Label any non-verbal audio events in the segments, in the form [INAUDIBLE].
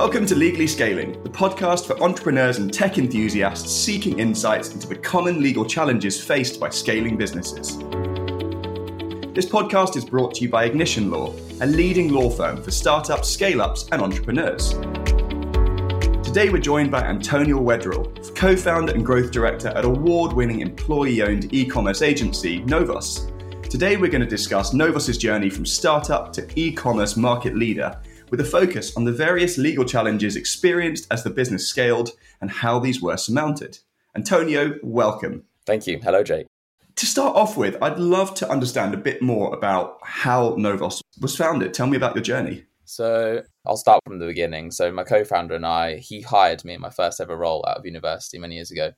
Welcome to Legally Scaling, the podcast for entrepreneurs and tech enthusiasts seeking insights into the common legal challenges faced by scaling businesses. This podcast is brought to you by Ignition Law, a leading law firm for startups, scale ups, and entrepreneurs. Today we're joined by Antonio Wedral, co founder and growth director at award winning employee owned e commerce agency Novos. Today we're going to discuss Novos's journey from startup to e commerce market leader with a focus on the various legal challenges experienced as the business scaled and how these were surmounted. Antonio, welcome. Thank you. Hello, Jake. To start off with, I'd love to understand a bit more about how Novos was founded. Tell me about your journey. So, I'll start from the beginning. So, my co founder and I, he hired me in my first ever role out of university many years ago.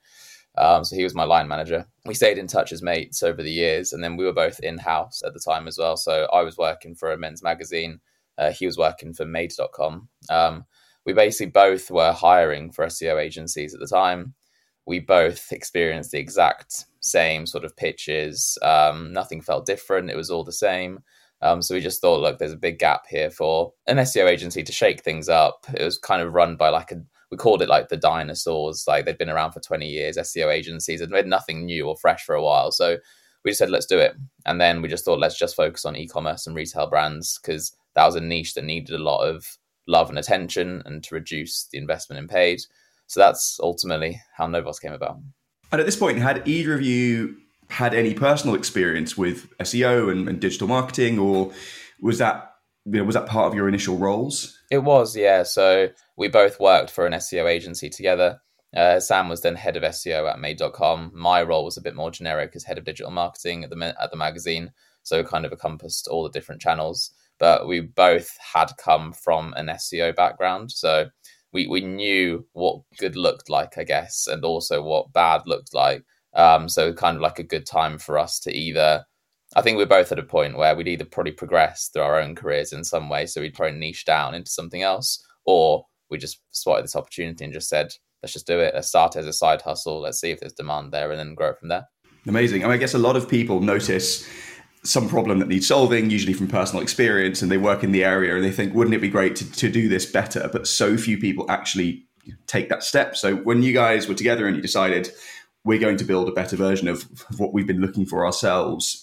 Um, so, he was my line manager. We stayed in touch as mates over the years, and then we were both in house at the time as well. So, I was working for a men's magazine uh, he was working for Made.com. Um, we basically both were hiring for SEO agencies at the time. We both experienced the exact same sort of pitches. Um, nothing felt different. It was all the same. Um, so we just thought, look, there's a big gap here for an SEO agency to shake things up. It was kind of run by like a, we called it like the dinosaurs. Like they'd been around for 20 years, SEO agencies, and made nothing new or fresh for a while. So we just said, let's do it. And then we just thought, let's just focus on e-commerce and retail brands because that was a niche that needed a lot of love and attention and to reduce the investment in paid. So that's ultimately how Novos came about. And at this point, had either of you had any personal experience with SEO and, and digital marketing, or was that you know, was that part of your initial roles? It was, yeah. So we both worked for an SEO agency together. Uh, Sam was then head of SEO at Made.com. My role was a bit more generic as head of digital marketing at the at the magazine, so kind of encompassed all the different channels but we both had come from an SEO background. So we, we knew what good looked like, I guess, and also what bad looked like. Um, so kind of like a good time for us to either, I think we're both at a point where we'd either probably progress through our own careers in some way. So we'd probably niche down into something else, or we just spotted this opportunity and just said, let's just do it. Let's start as a side hustle. Let's see if there's demand there and then grow from there. Amazing. I, mean, I guess a lot of people notice some problem that needs solving, usually from personal experience, and they work in the area and they think, wouldn't it be great to, to do this better? But so few people actually take that step. So when you guys were together and you decided we're going to build a better version of what we've been looking for ourselves,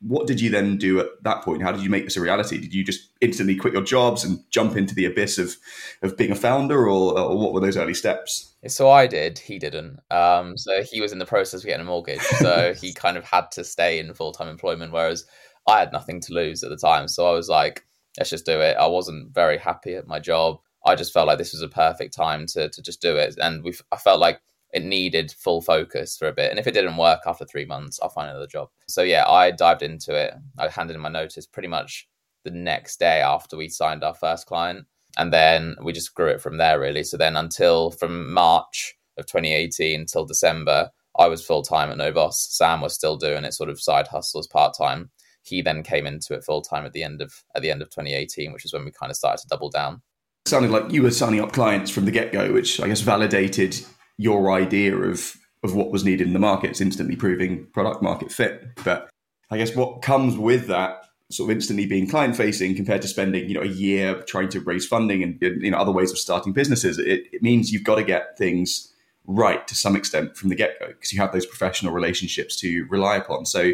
what did you then do at that point? How did you make this a reality? Did you just instantly quit your jobs and jump into the abyss of, of being a founder, or, or what were those early steps? So I did. He didn't. Um, so he was in the process of getting a mortgage, [LAUGHS] so he kind of had to stay in full time employment, whereas I had nothing to lose at the time. So I was like, let's just do it. I wasn't very happy at my job. I just felt like this was a perfect time to to just do it, and we I felt like it needed full focus for a bit. And if it didn't work after three months, I'll find another job. So yeah, I dived into it. I handed in my notice pretty much the next day after we signed our first client. And then we just grew it from there really. So then until from March of 2018 till December, I was full time at Novos. Sam was still doing it sort of side hustles part time. He then came into it full time at the end of at the end of 2018, which is when we kind of started to double down. It sounded like you were signing up clients from the get go, which I guess validated your idea of of what was needed in the market. It's instantly proving product market fit. But I guess what comes with that sort of instantly being client facing compared to spending you know a year trying to raise funding and you know other ways of starting businesses, it, it means you've got to get things right to some extent from the get go because you have those professional relationships to rely upon. So,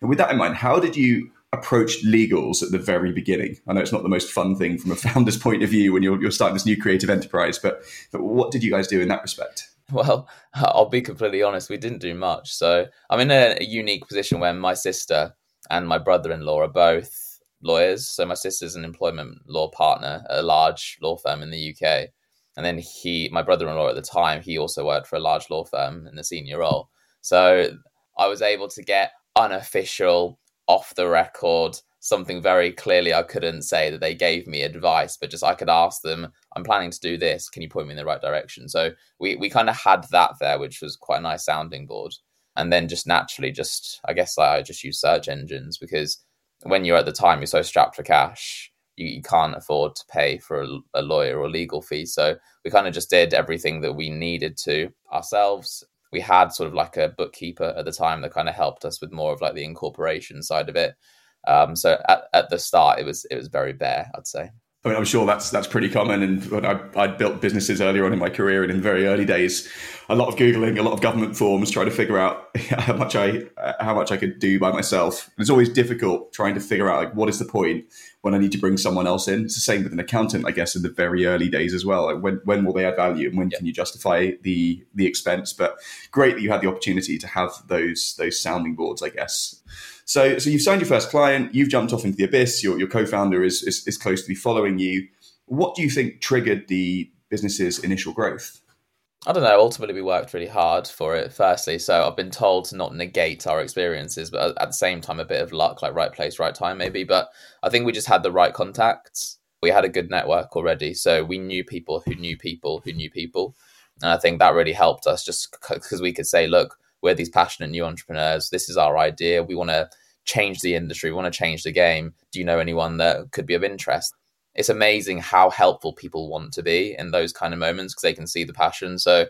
with that in mind, how did you approach legals at the very beginning? I know it's not the most fun thing from a [LAUGHS] founder's point of view when you're, you're starting this new creative enterprise, but, but what did you guys do in that respect? [LAUGHS] Well, I'll be completely honest, we didn't do much. So I'm in a, a unique position where my sister and my brother in law are both lawyers. So my sister's an employment law partner at a large law firm in the UK. And then he, my brother in law at the time, he also worked for a large law firm in the senior role. So I was able to get unofficial, off the record something very clearly I couldn't say that they gave me advice, but just I could ask them, I'm planning to do this. Can you point me in the right direction? So we, we kind of had that there, which was quite a nice sounding board. And then just naturally, just I guess like, I just use search engines because when you're at the time, you're so strapped for cash, you, you can't afford to pay for a, a lawyer or legal fee. So we kind of just did everything that we needed to ourselves. We had sort of like a bookkeeper at the time that kind of helped us with more of like the incorporation side of it um, so at, at the start, it was it was very bare, I'd say. I mean, I'm sure that's that's pretty common. And when I, I'd built businesses earlier on in my career and in very early days, a lot of googling, a lot of government forms, trying to figure out [LAUGHS] how much I how much I could do by myself. And it's always difficult trying to figure out like what is the point when I need to bring someone else in. It's the same with an accountant, I guess, in the very early days as well. Like when when will they add value and when yeah. can you justify the the expense? But great that you had the opportunity to have those those sounding boards, I guess. So, so you've signed your first client, you've jumped off into the abyss, your, your co-founder is, is, is be following you. What do you think triggered the business's initial growth? I don't know. Ultimately, we worked really hard for it. Firstly, so I've been told to not negate our experiences, but at the same time, a bit of luck, like right place, right time, maybe. But I think we just had the right contacts. We had a good network already, so we knew people who knew people who knew people, and I think that really helped us. Just because we could say, look, we're these passionate new entrepreneurs. This is our idea. We want to change the industry. We want to change the game. Do you know anyone that could be of interest? It's amazing how helpful people want to be in those kind of moments because they can see the passion. So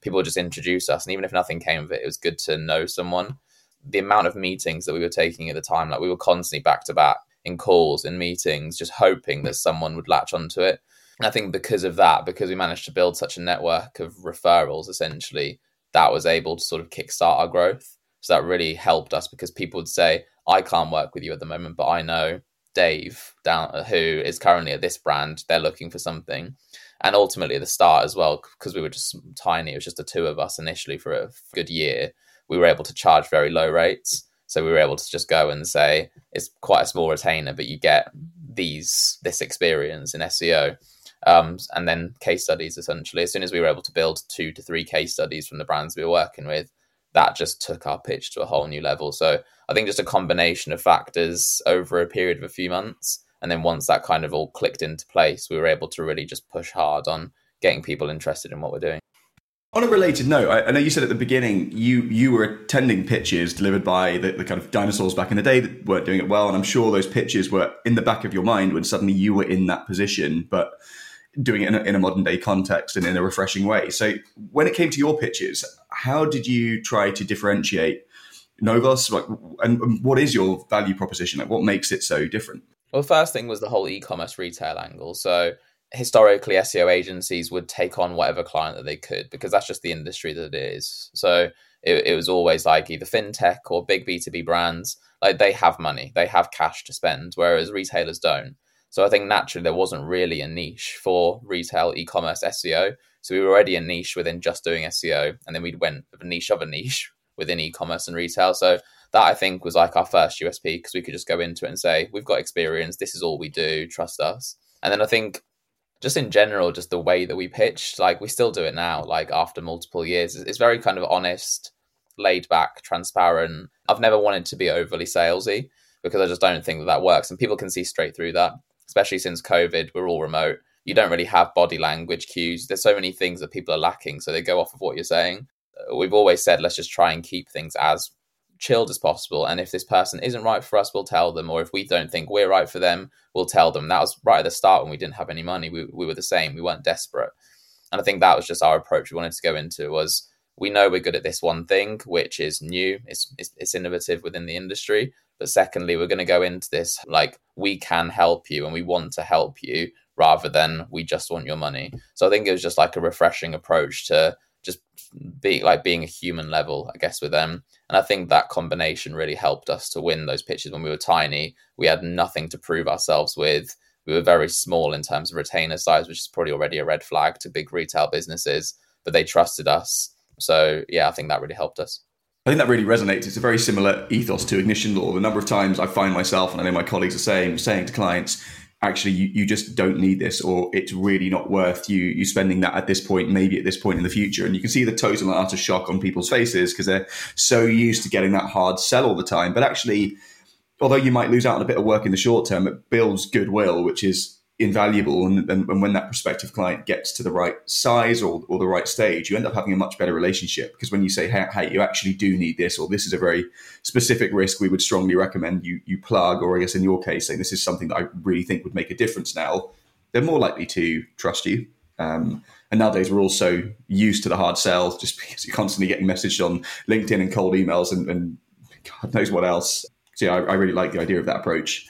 people just introduce us, and even if nothing came of it, it was good to know someone. The amount of meetings that we were taking at the time, like we were constantly back to back in calls, in meetings, just hoping that someone would latch onto it. And I think because of that, because we managed to build such a network of referrals, essentially, that was able to sort of kickstart our growth. So that really helped us because people would say, I can't work with you at the moment, but I know Dave down who is currently at this brand. They're looking for something. And ultimately at the start as well, because we were just tiny, it was just the two of us initially for a good year. We were able to charge very low rates. So we were able to just go and say it's quite a small retainer, but you get these this experience in SEO um, and then case studies essentially. As soon as we were able to build two to three case studies from the brands we were working with, that just took our pitch to a whole new level. So I think just a combination of factors over a period of a few months. And then once that kind of all clicked into place, we were able to really just push hard on getting people interested in what we're doing. On a related note, I, know you said at the beginning you you were attending pitches delivered by the, the, kind of dinosaurs back in the day that weren't doing it well, and I'm sure those pitches were in the back of your mind when suddenly you were in that position. But doing it in a, in a, modern day context and in a refreshing way. So, when it came to your pitches, how did you try to differentiate Novos? Like, and what is your value proposition? Like, what makes it so different? Well, first thing was the whole e-commerce retail angle. So, historically, SEO agencies would take on whatever client that they could because that's just the industry that it is. So, it, it was always like either fintech or big B two B brands. Like they have money, they have cash to spend, whereas retailers don't. So I think naturally there wasn't really a niche for retail e-commerce SEO. So we were already a niche within just doing SEO, and then we went a niche of a niche [LAUGHS] within e-commerce and retail. So that I think was like our first USP because we could just go into it and say we've got experience. This is all we do. Trust us. And then I think just in general, just the way that we pitched, like we still do it now, like after multiple years, it's very kind of honest, laid back, transparent. I've never wanted to be overly salesy because I just don't think that that works, and people can see straight through that especially since COVID, we're all remote. You don't really have body language cues. There's so many things that people are lacking, so they go off of what you're saying. Uh, we've always said let's just try and keep things as chilled as possible. And if this person isn't right for us, we'll tell them. Or if we don't think we're right for them, we'll tell them. That was right at the start when we didn't have any money. We, we were the same. We weren't desperate. And I think that was just our approach we wanted to go into was we know we're good at this one thing, which is new. It's, it's, it's innovative within the industry. But secondly, we're going to go into this like we can help you and we want to help you rather than we just want your money. So I think it was just like a refreshing approach to just be like being a human level, I guess, with them. And I think that combination really helped us to win those pitches when we were tiny. We had nothing to prove ourselves with. We were very small in terms of retainer size, which is probably already a red flag to big retail businesses, but they trusted us. So yeah, I think that really helped us. I think that really resonates. It's a very similar ethos to Ignition Law. The number of times I find myself, and I know my colleagues are saying, saying to clients, actually, you, you just don't need this, or it's really not worth you you spending that at this point, maybe at this point in the future. And you can see the total and utter shock on people's faces because they're so used to getting that hard sell all the time. But actually, although you might lose out on a bit of work in the short term, it builds goodwill, which is invaluable. And, and, and, when that prospective client gets to the right size or, or the right stage, you end up having a much better relationship. Because when you say, hey, hey, you actually do need this, or this is a very specific risk we would strongly recommend you, you plug, or I guess in your case, saying this is something that I really think would make a difference now, they're more likely to trust you. Um, and nowadays, we're also used to the hard sell just [LAUGHS] because you're constantly getting messaged on LinkedIn and cold emails and, and God knows what else. So, yeah, I, I really like the idea of that approach.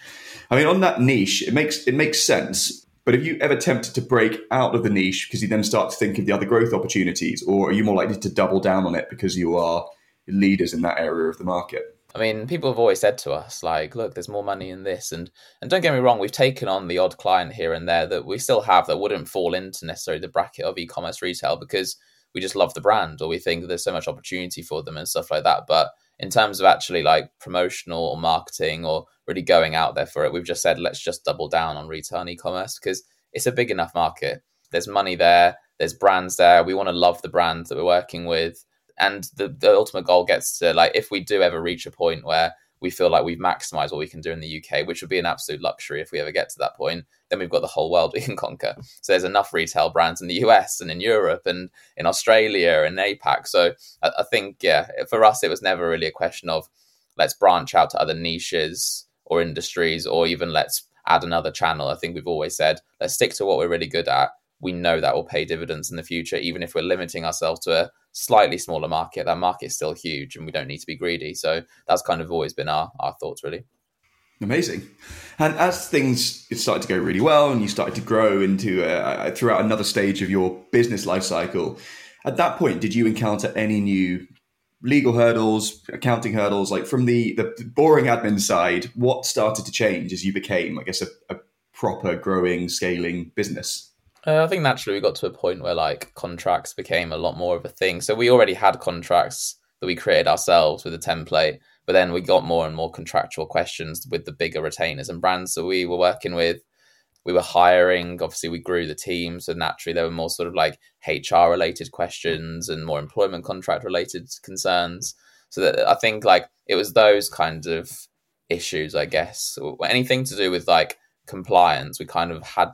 I mean, on that niche, it makes it makes sense. But have you ever tempted to break out of the niche because you then start to think of the other growth opportunities, or are you more likely to double down on it because you are leaders in that area of the market? I mean, people have always said to us, like, look, there's more money in this. And and don't get me wrong, we've taken on the odd client here and there that we still have that wouldn't fall into necessarily the bracket of e-commerce retail because we just love the brand or we think there's so much opportunity for them and stuff like that. But in terms of actually like promotional or marketing or really going out there for it, we've just said let's just double down on return e-commerce because it's a big enough market. There's money there, there's brands there. We want to love the brands that we're working with. And the, the ultimate goal gets to like if we do ever reach a point where we feel like we've maximized what we can do in the UK, which would be an absolute luxury if we ever get to that point, then we've got the whole world [LAUGHS] we can conquer. So there's enough retail brands in the US and in Europe and in Australia and APAC. So I, I think, yeah, for us, it was never really a question of let's branch out to other niches or industries or even let's add another channel. I think we've always said let's stick to what we're really good at. We know that will pay dividends in the future, even if we're limiting ourselves to a slightly smaller market. That market is still huge, and we don't need to be greedy. So that's kind of always been our our thoughts, really. Amazing. And as things started to go really well, and you started to grow into uh, throughout another stage of your business life cycle, at that point, did you encounter any new legal hurdles, accounting hurdles? Like from the the boring admin side, what started to change as you became, I guess, a, a proper growing, scaling business? Uh, I think naturally we got to a point where like contracts became a lot more of a thing. So we already had contracts that we created ourselves with a template but then we got more and more contractual questions with the bigger retainers and brands that we were working with. We were hiring, obviously, we grew the team. So naturally, there were more sort of like HR related questions and more employment contract related concerns. So that I think like it was those kinds of issues, I guess. Anything to do with like compliance, we kind of had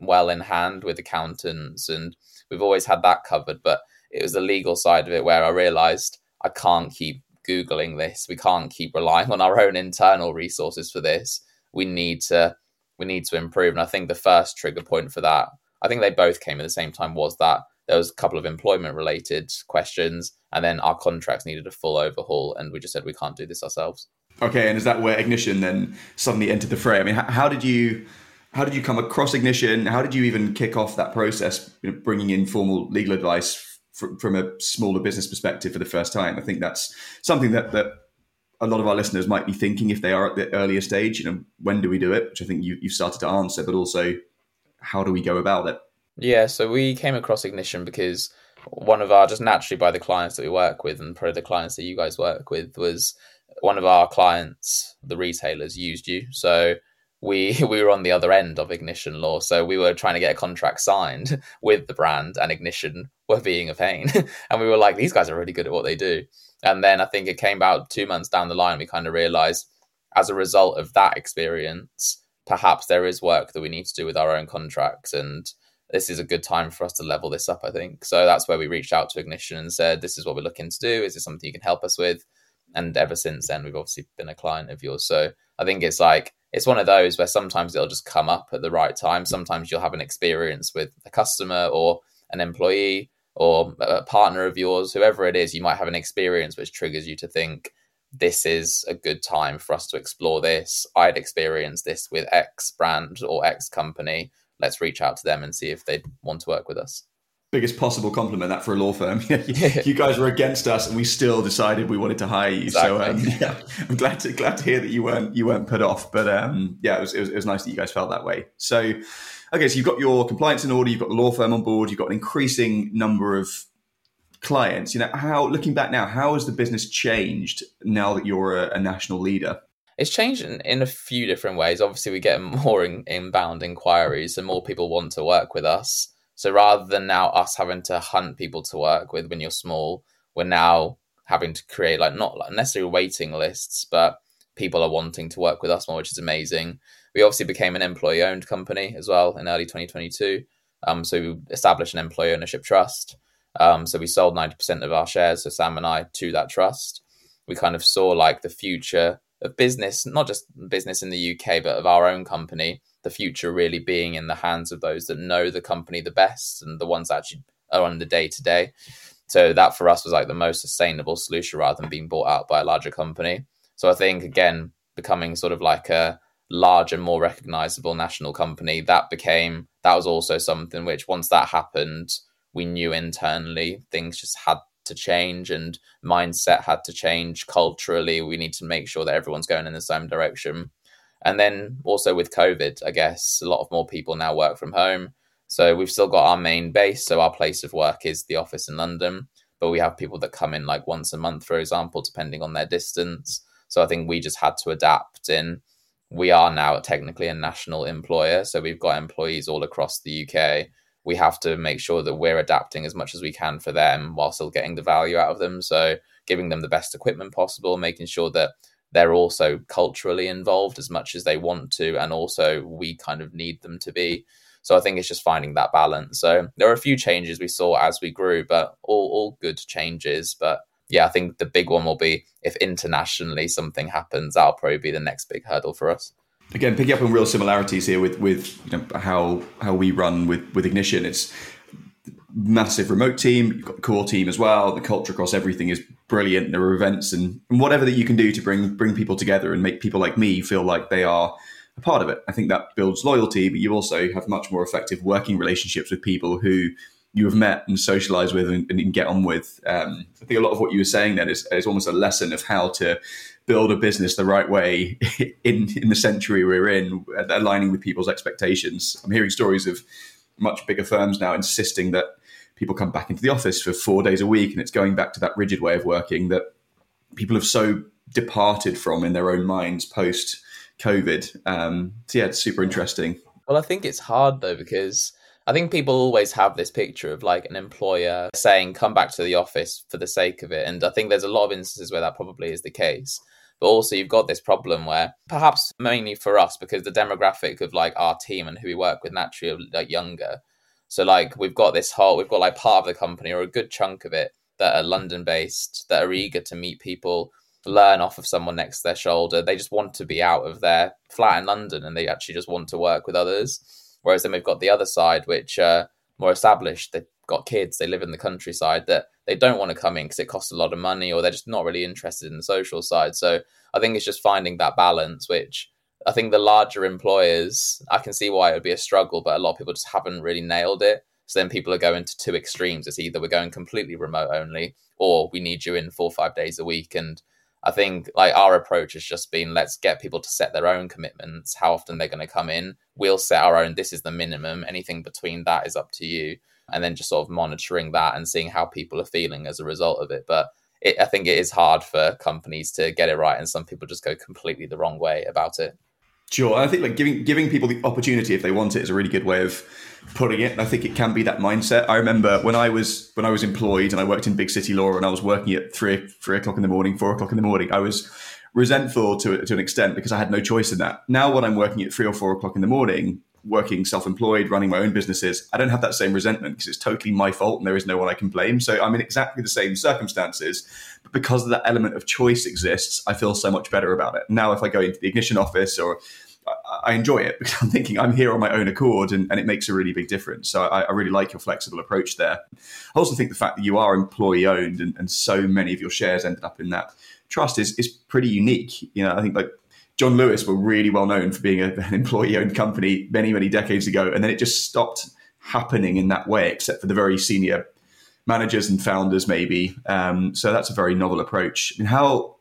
well in hand with accountants and we've always had that covered. But it was the legal side of it where I realized I can't keep googling this. We can't keep relying on our own internal resources for this. We need to we need to improve. And I think the first trigger point for that, I think they both came at the same time, was that there was a couple of employment related questions, and then our contracts needed a full overhaul, and we just said we can't do this ourselves. Okay, and is that where Ignition then suddenly entered the fray? I mean, how did you how did you come across Ignition? How did you even kick off that process, you know, bringing in formal legal advice from, a smaller business perspective for the first time. I think that's something that that a lot of our listeners might be thinking if they are at the earlier stage. You know, when do we do it? Which I think you, you've started to answer, but also how do we go about it? Yeah, so we came across Ignition because one of our just naturally by the clients that we work with and probably the clients that you guys work with was one of our clients, the retailers, used you. So we [LAUGHS] we were on the other end of ignition law. So we were trying to get a contract signed [LAUGHS] with the brand and ignition were being a pain. [LAUGHS] And we were like these guys are really good at what they do. And then i think it came about two months down the line we kind of realized as a result of that experience perhaps there is work that we need to do with our own contracts and this is a good time for us to level this up i think. So that's where we reached out to ignition and said this is what we're looking to do. Is this something you can help us with and ever since then we've obviously been a client of yours so i think it's like it's one of those where sometimes it'll just come up at the right time. Sometimes you'll have an experience with a customer or an employee or a partner of yours, whoever it is, you might have an experience which triggers you to think, this is a good time for us to explore this. I'd experienced this with X brand or X company. Let's reach out to them and see if they want to work with us biggest possible compliment that for a law firm. [LAUGHS] [LAUGHS] you guys were against us, and we still decided we wanted to hire you. Exactly. So um, [LAUGHS] yeah, I'm glad to glad to hear that you weren't you weren't put off. But um, yeah, it was, it was, it was nice that you guys felt that way. So okay, so you've got your compliance in order, you've got the law firm on board, you've got an increasing number of clients. You know, how looking back now, how has the business changed now that you're a, a national leader? It's changed in, in, a few different ways. Obviously, we get more in, inbound inquiries, and more people want to work with us. So rather than now us having to hunt people to work with when you're small, we're now having to create like not necessarily waiting lists, but people are wanting to work with us more, which is amazing. We obviously became an employee owned company as well in early 2022. Um, so we established an employee ownership trust. Um, so we sold 90% of our shares, so Sam and I, to that trust. We kind of saw like the future of business, not just business in the UK, but of our own company the future really being in the hands of those that know the company the best and the ones that actually are on the day to day. So that for us was like the most sustainable solution rather than being bought out by a larger company. So I think again, becoming sort of like a larger, more recognizable national company, that became that was also something which once that happened, we knew internally things just had to change and mindset had to change culturally. We need to make sure that everyone's going in the same direction. And then also with COVID, I guess a lot of more people now work from home. So we've still got our main base. So our place of work is the office in London, but we have people that come in like once a month, for example, depending on their distance. So I think we just had to adapt in. We are now technically a national employer. So we've got employees all across the UK. We have to make sure that we're adapting as much as we can for them while still getting the value out of them. So giving them the best equipment possible, making sure that they're also culturally involved as much as they want to, and also we kind of need them to be. So I think it's just finding that balance. So there are a few changes we saw as we grew, but all all good changes. But yeah, I think the big one will be if internationally something happens, that'll probably be the next big hurdle for us. Again, picking up on real similarities here with with you know, how how we run with with Ignition, it's massive remote team. You've got the core team as well. The culture across everything is brilliant. There are events and, and whatever that you can do to bring bring people together and make people like me feel like they are a part of it. I think that builds loyalty, but you also have much more effective working relationships with people who you have met and socialized with and, and get on with. Um, I think a lot of what you were saying then is, is almost a lesson of how to build a business the right way [LAUGHS] in in the century we're in, aligning with people's expectations. I'm hearing stories of much bigger firms now insisting that people come back into the office for four days a week, and it's going back to that rigid way of working that people have so departed from in their own minds post COVID. Um, so yeah, it's super interesting. Well, I think it's hard though because I think people always have this picture of like an employer saying, "Come back to the office for the sake of it," and I think there's a lot of instances where that probably is the case. But also, you've got this problem where perhaps mainly for us because the demographic of like our team and who we work with naturally are like younger. So like we've got this whole, we've got like part of the company or a good chunk of it that are London based, that are eager to meet people, learn off of someone next to their shoulder. They just want to be out of their flat in London and they actually just want to work with others. Whereas then we've got the other side, which are more established. They've got kids, they live in the countryside that they don't want to come in because it costs a lot of money or they're just not really interested in the social side. So I think it's just finding that balance, which I think the larger employers, I can see why it would be a struggle, but a lot of people just haven't really nailed it. So then people are going to two extremes. It's either we're going completely remote only, or we need you in four or five days a week. And I think like our approach has just been let's get people to set their own commitments, how often they're going to come in. We'll set our own. This is the minimum. Anything between that is up to you. And then just sort of monitoring that and seeing how people are feeling as a result of it. But it, I think it is hard for companies to get it right, and some people just go completely the wrong way about it. Sure, I think like giving giving people the opportunity if they want it is a really good way of putting it. And I think it can be that mindset. I remember when I was when I was employed and I worked in big city law and I was working at three three o'clock in the morning, four o'clock in the morning. I was resentful to to an extent because I had no choice in that. Now, when I'm working at three or four o'clock in the morning, working self-employed, running my own businesses, I don't have that same resentment because it's totally my fault and there is no one I can blame. So I'm in exactly the same circumstances, but because that element of choice exists, I feel so much better about it. Now, if I go into the ignition office or I enjoy it [LAUGHS] because I'm thinking I'm here on my own accord and, and it makes a really big difference. So I, I, really like your flexible approach there. I also think the fact that you are employee owned and, and so many of your shares ended up in that trust is, is pretty unique. You know, I think like John Lewis were really well known for being a, [LAUGHS] an employee owned company many, many decades ago. And then it just stopped happening in that way, except for the very senior managers and founders, maybe. Um, so that's a very novel approach. And how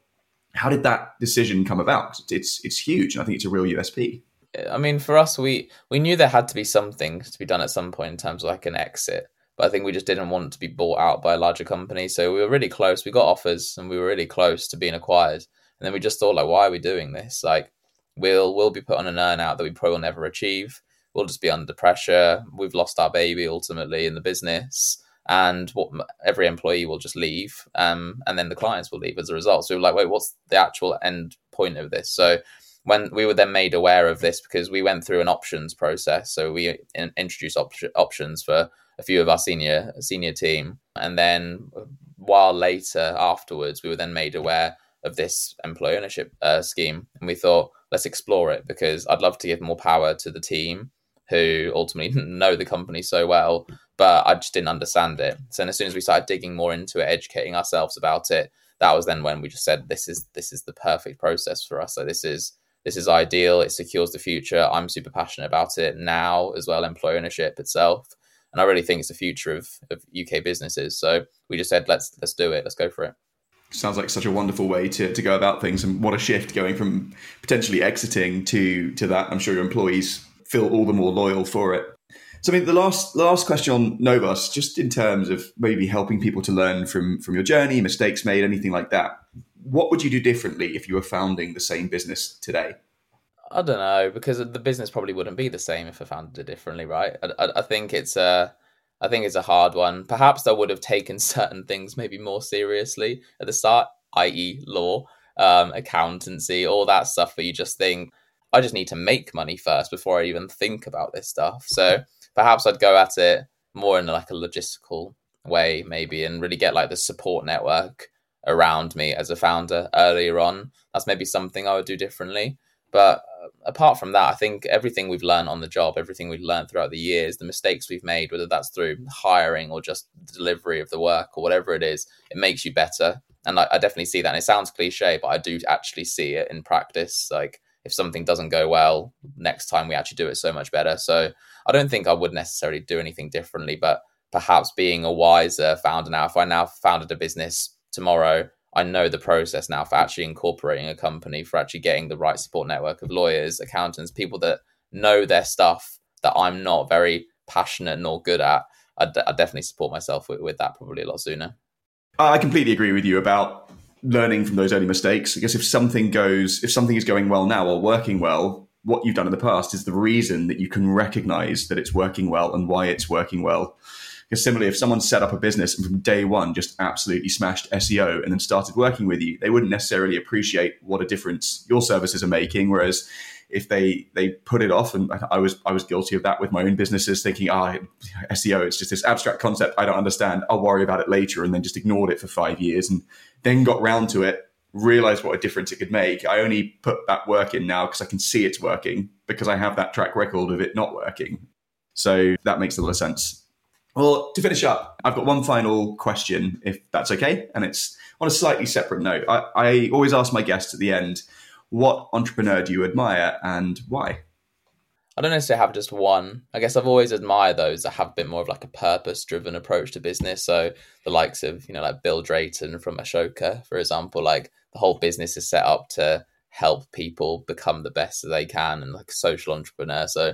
how did that decision come about? It's it's huge, and I think it's a real USP. I mean, for us, we we knew there had to be something to be done at some point in terms of like an exit, but I think we just didn't want to be bought out by a larger company. So we were really close. We got offers, and we were really close to being acquired. And then we just thought, like, why are we doing this? Like, we'll we'll be put on an earn out that we probably will never achieve. We'll just be under pressure. We've lost our baby ultimately in the business and what every employee will just leave, um, and then the clients will leave as a result. So we were like, wait, what's the actual end point of this? So when we were then made aware of this because we went through an options process, so we in- introduced op- options for a few of our senior senior team, and then while later afterwards, we were then made aware of this employee ownership uh, scheme, and we thought let's explore it because I'd love to give more power to the team who ultimately [LAUGHS] know the company so well but I just didn't understand it. So as soon as we started digging more into it, educating ourselves about it, that was then when we just said, "This is this is the perfect process for us. So this is this is ideal. It secures the future. I'm super passionate about it now as well. Employee ownership itself, and I really think it's the future of, of UK businesses. So we just said let's let's do it. Let's go for it. Sounds like such a wonderful way to, to go about things, and what a shift going from potentially exiting to to that. I'm sure your employees feel all the more loyal for it. So, I mean, the last last question on Novos just in terms of maybe helping people to learn from from your journey, mistakes made, anything like that. What would you do differently if you were founding the same business today? I don't know because the business probably wouldn't be the same if I founded it differently, right? I, I, I think it's a, I think it's a hard one. Perhaps I would have taken [LAUGHS] certain things maybe more seriously at the start, i.e., law, um, accountancy, all that stuff. But you just think I just need to make money first before I even think about this stuff. So perhaps I'd go at it more in like a logistical way, maybe, and really get like the support network around me as a founder earlier on. That's maybe something I would do differently. But uh, apart from that, I think everything we've learned on the job, everything we've learned throughout the years, the mistakes we've made, whether that's through hiring or just delivery of the work or whatever it is, it makes you better. And I, I definitely see that. And it sounds cliche, but I do actually see it in practice. Like if something doesn't go well, next time we actually do it so much better. So I don't think I would necessarily do anything differently, but perhaps being a wiser founder now, if I now founded a business tomorrow, I know the process now for actually incorporating a company, for actually getting the right support network of lawyers, accountants, people that know their stuff that I'm not very passionate nor good at. I definitely support myself with, with that probably a lot sooner. I completely agree with you about learning from those early mistakes. I guess if something goes, if something is going well now or working well, what you've done in the past is the reason that you can recognize that it's working well and why it's working well. Because similarly, if someone set up a business and from day one just absolutely smashed SEO and then started working with you, they wouldn't necessarily appreciate what a difference your services are making. Whereas if they they put it off, and I was I was guilty of that with my own businesses, thinking, ah, oh, SEO, it's just this abstract concept I don't understand. I'll worry about it later, and then just ignored it for five years, and then got round to it, realized what a difference it could make. I only put that work in now because I can see it's working because I have that track record of it not working. So that makes a lot of sense. Well, to finish up, I've got one final question, if that's okay. And it's on a slightly separate note. I, I always ask my guests at the end, what entrepreneur do you admire and why? I don't necessarily have just one. I guess I've always admired those that have a bit more of like a purpose driven approach to business. So the likes of, you know, like Bill Drayton from Ashoka, for example, like the whole business is set up to help people become the best that they can and like a social entrepreneur. So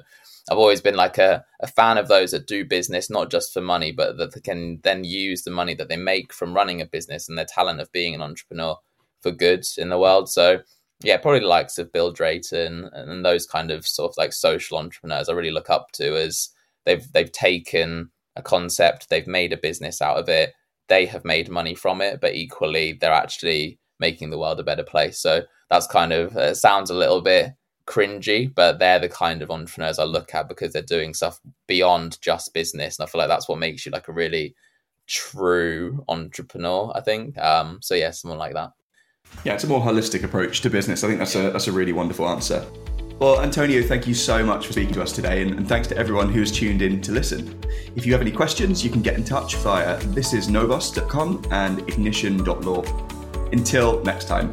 I've always been like a, a fan of those that do business, not just for money, but that they can then use the money that they make from running a business and their talent of being an entrepreneur for good in the world. So, yeah, probably the likes of Bill Drayton and those kind of sort of like social entrepreneurs I really look up to as they've they've taken a concept, they've made a business out of it, they have made money from it, but equally they're actually making the world a better place. So that's kind of uh, sounds a little bit cringy, but they're the kind of entrepreneurs I look at because they're doing stuff beyond just business. And I feel like that's what makes you like a really true entrepreneur, I think. Um, so yeah, someone like that. Yeah, it's a more holistic approach to business. I think that's a that's a really wonderful answer. Well, Antonio, thank you so much for speaking to us today, and, and thanks to everyone who has tuned in to listen. If you have any questions, you can get in touch via thisisnovos.com and ignition.law. Until next time.